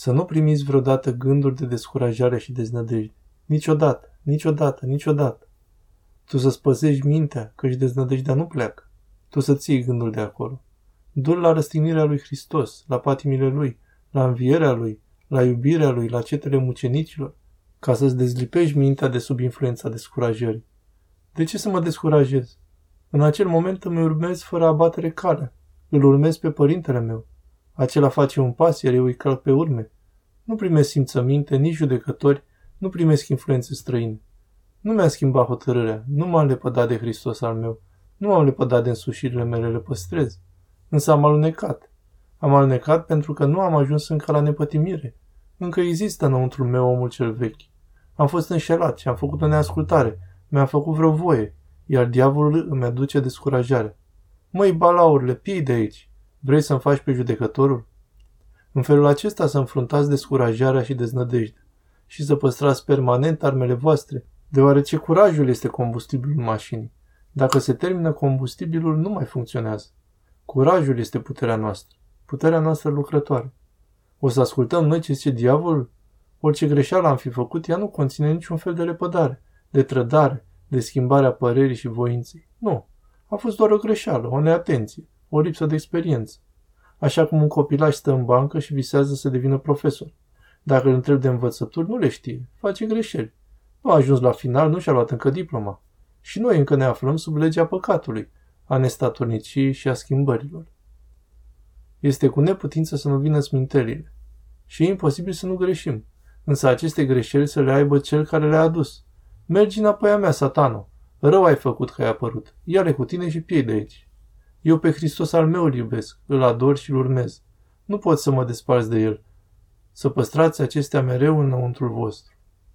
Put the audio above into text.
Să nu primiți vreodată gânduri de descurajare și deznădejde. Niciodată, niciodată, niciodată. Tu să-ți păzești mintea, și deznădejdea nu pleacă. Tu să ții gândul de acolo. Du-l la răstignirea lui Hristos, la patimile lui, la învierea lui, la iubirea lui, la cetele mucenicilor, ca să-ți dezlipești mintea de sub influența descurajării. De ce să mă descurajez? În acel moment îmi urmez fără abatere calea. Îl urmez pe părintele meu. Acela face un pas, iar eu îi calc pe urme. Nu primesc simțăminte, nici judecători, nu primesc influențe străine. Nu mi-a schimbat hotărârea, nu m-am lepădat de Hristos al meu, nu m-am lepădat de însușirile mele, le păstrez. Însă am alunecat. Am alunecat pentru că nu am ajuns încă la nepătimire. Încă există înăuntru meu omul cel vechi. Am fost înșelat și am făcut o neascultare. Mi-a făcut vreo voie, iar diavolul îmi aduce descurajare. Măi, balaurile, pii de aici! Vrei să-mi faci pe judecătorul? În felul acesta să înfruntați descurajarea și deznădejde și să păstrați permanent armele voastre, deoarece curajul este combustibilul mașinii. Dacă se termină combustibilul, nu mai funcționează. Curajul este puterea noastră, puterea noastră lucrătoare. O să ascultăm noi ce zice diavolul? Orice greșeală am fi făcut, ea nu conține niciun fel de lepădare, de trădare, de schimbarea părerii și voinței. Nu. A fost doar o greșeală, o neatenție, o lipsă de experiență. Așa cum un copilaj stă în bancă și visează să devină profesor. Dacă îl întreb de învățături, nu le știe, face greșeli. Nu a ajuns la final, nu și-a luat încă diploma. Și noi încă ne aflăm sub legea păcatului, a nestatorniciei și a schimbărilor. Este cu neputință să nu vină smintelile. Și e imposibil să nu greșim, însă aceste greșeli să le aibă cel care le-a adus. Mergi înapoi a mea, satano. Rău ai făcut că ai apărut. Ia-le cu tine și piei de aici. Eu pe Hristos al meu îl iubesc, îl ador și îl urmez. Nu pot să mă desparți de el. Să păstrați acestea mereu înăuntrul vostru.